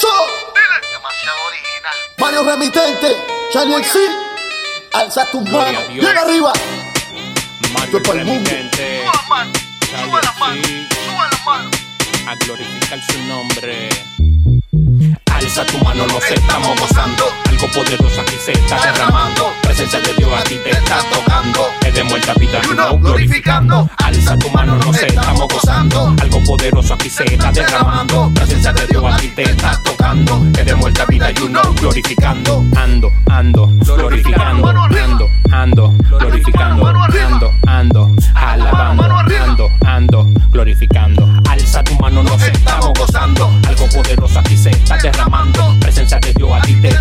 So, Demasiado original. Mario Remitente, Charlie XC, alza tus manos, llega arriba. Mario Esto pa'l mundo. Remitente, Sube las manos. Sube las manos. las manos. a glorificar su nombre. Alza tu mano, nos estamos gozando. Algo poderoso aquí se está derramando. Presencia de Dios aquí te está tocando. Es de muerta vida, you know, glorificando. Alza tu mano, nos estamos gozando. Algo poderoso aquí se está derramando. Presencia de Dios aquí te está tocando. Es de muerta vida, you know, glorificando. Ando, ando, glorificando. Ando, ando, glorificando. Ando, ando, alabando.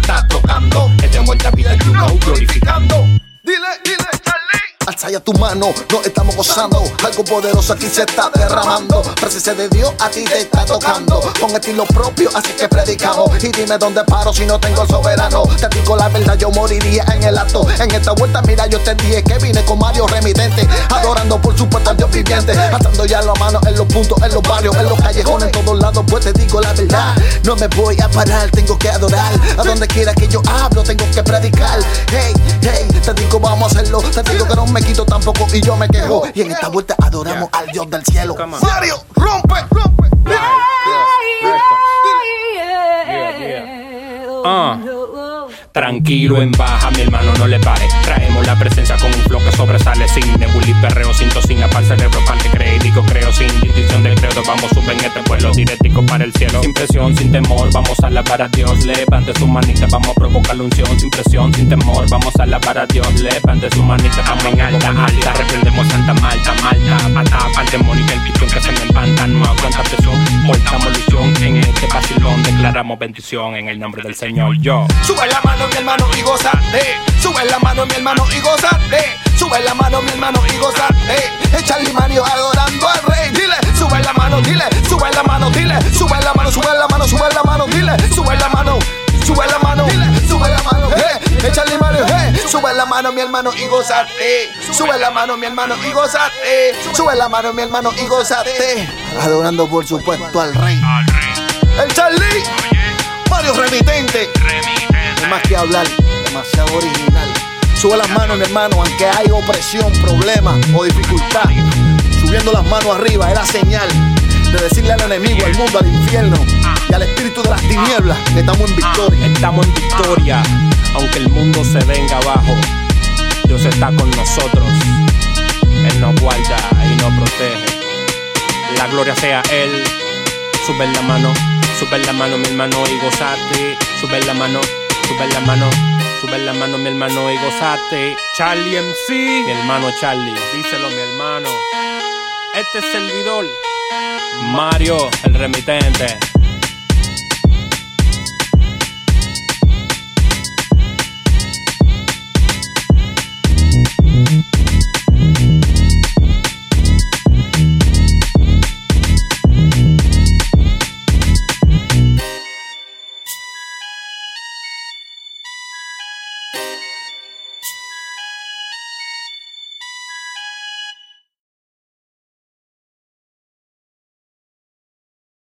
Está tocando. De muerta vida, know, glorificando. Dile, dile, Charlie. Alza ya tu mano, nos estamos gozando. Algo poderoso aquí se está derramando. Presencia de Dios a ti te está tocando. Con estilo propio, así que predicamos. Y dime dónde paro si no tengo soberano. Te digo la verdad, yo moriría en el acto. En esta vuelta, mira, yo te dije que vine con Mario Remitente. Adorando por supuesto viviente. Alzando ya la mano en los puntos, en los barrios, en los callejones, en todos lados. Pues te digo la verdad, no me voy a parar, tengo que adorar. A donde quiera que yo hablo, tengo que predicar. Hey, hey, te digo, vamos a hacerlo. Te digo que no me quito tampoco y yo me quejo. Y en esta vuelta adoramos al Dios del cielo. Mario, rompe, rompe. Ah. Tranquilo en baja, mi hermano, no le pare. Traemos la presencia con un flow que sobresale sin perreo, sin tocina para el cerebro, crédito, creo sin distinción de credo. Vamos, suben este pueblo directico para el cielo. Sin presión, sin temor, vamos a alabar a Dios. Levante su manita, vamos a provocar la unción. Sin presión, sin temor, vamos a alabar a Dios. Levante su manita, vamos en alta, alta. Reprendemos Santa Malta, Malta. Mata al demonio el bichón que se me empanta. No aguanta presión, cortamos ilusión. En este vacilón declaramos bendición en el nombre del Señor. Yo. Sube la mano, mi hermano, y gózate. Sube la mano, mi hermano, y gózate. Sube la mano, mi hermano, y gózate. Es Charlie Mario adorando al rey. Dile, sube la mano, dile, sube la mano, dile, sube la mano, sube la mano, sube la mano, dile, sube la mano. Sube la mano, dile, sube la mano, hey, Charlie Mario, hey, sube la mano, mi hermano, y gózate. Sube la mano, mi hermano, y gózate. Sube la mano, mi hermano, y gózate. Adorando por supuesto al rey. El Charlie, Mario Remitente. No hay más que hablar, demasiado original. Sube las manos, mi hermano, aunque hay opresión, problema o dificultad. Subiendo las manos arriba es la señal de decirle al enemigo, al mundo, al infierno y al espíritu de las tinieblas que estamos en victoria. Estamos en victoria, aunque el mundo se venga abajo. Dios está con nosotros. Él nos guarda y nos protege. La gloria sea Él. Sube la mano, sube la mano, mi hermano, y gozate. Sube la mano, sube la mano, sube la mano, mi hermano, y gozate. Charlie MC, mi hermano Charlie, díselo, mi hermano. Este servidor, Mario, el remitente.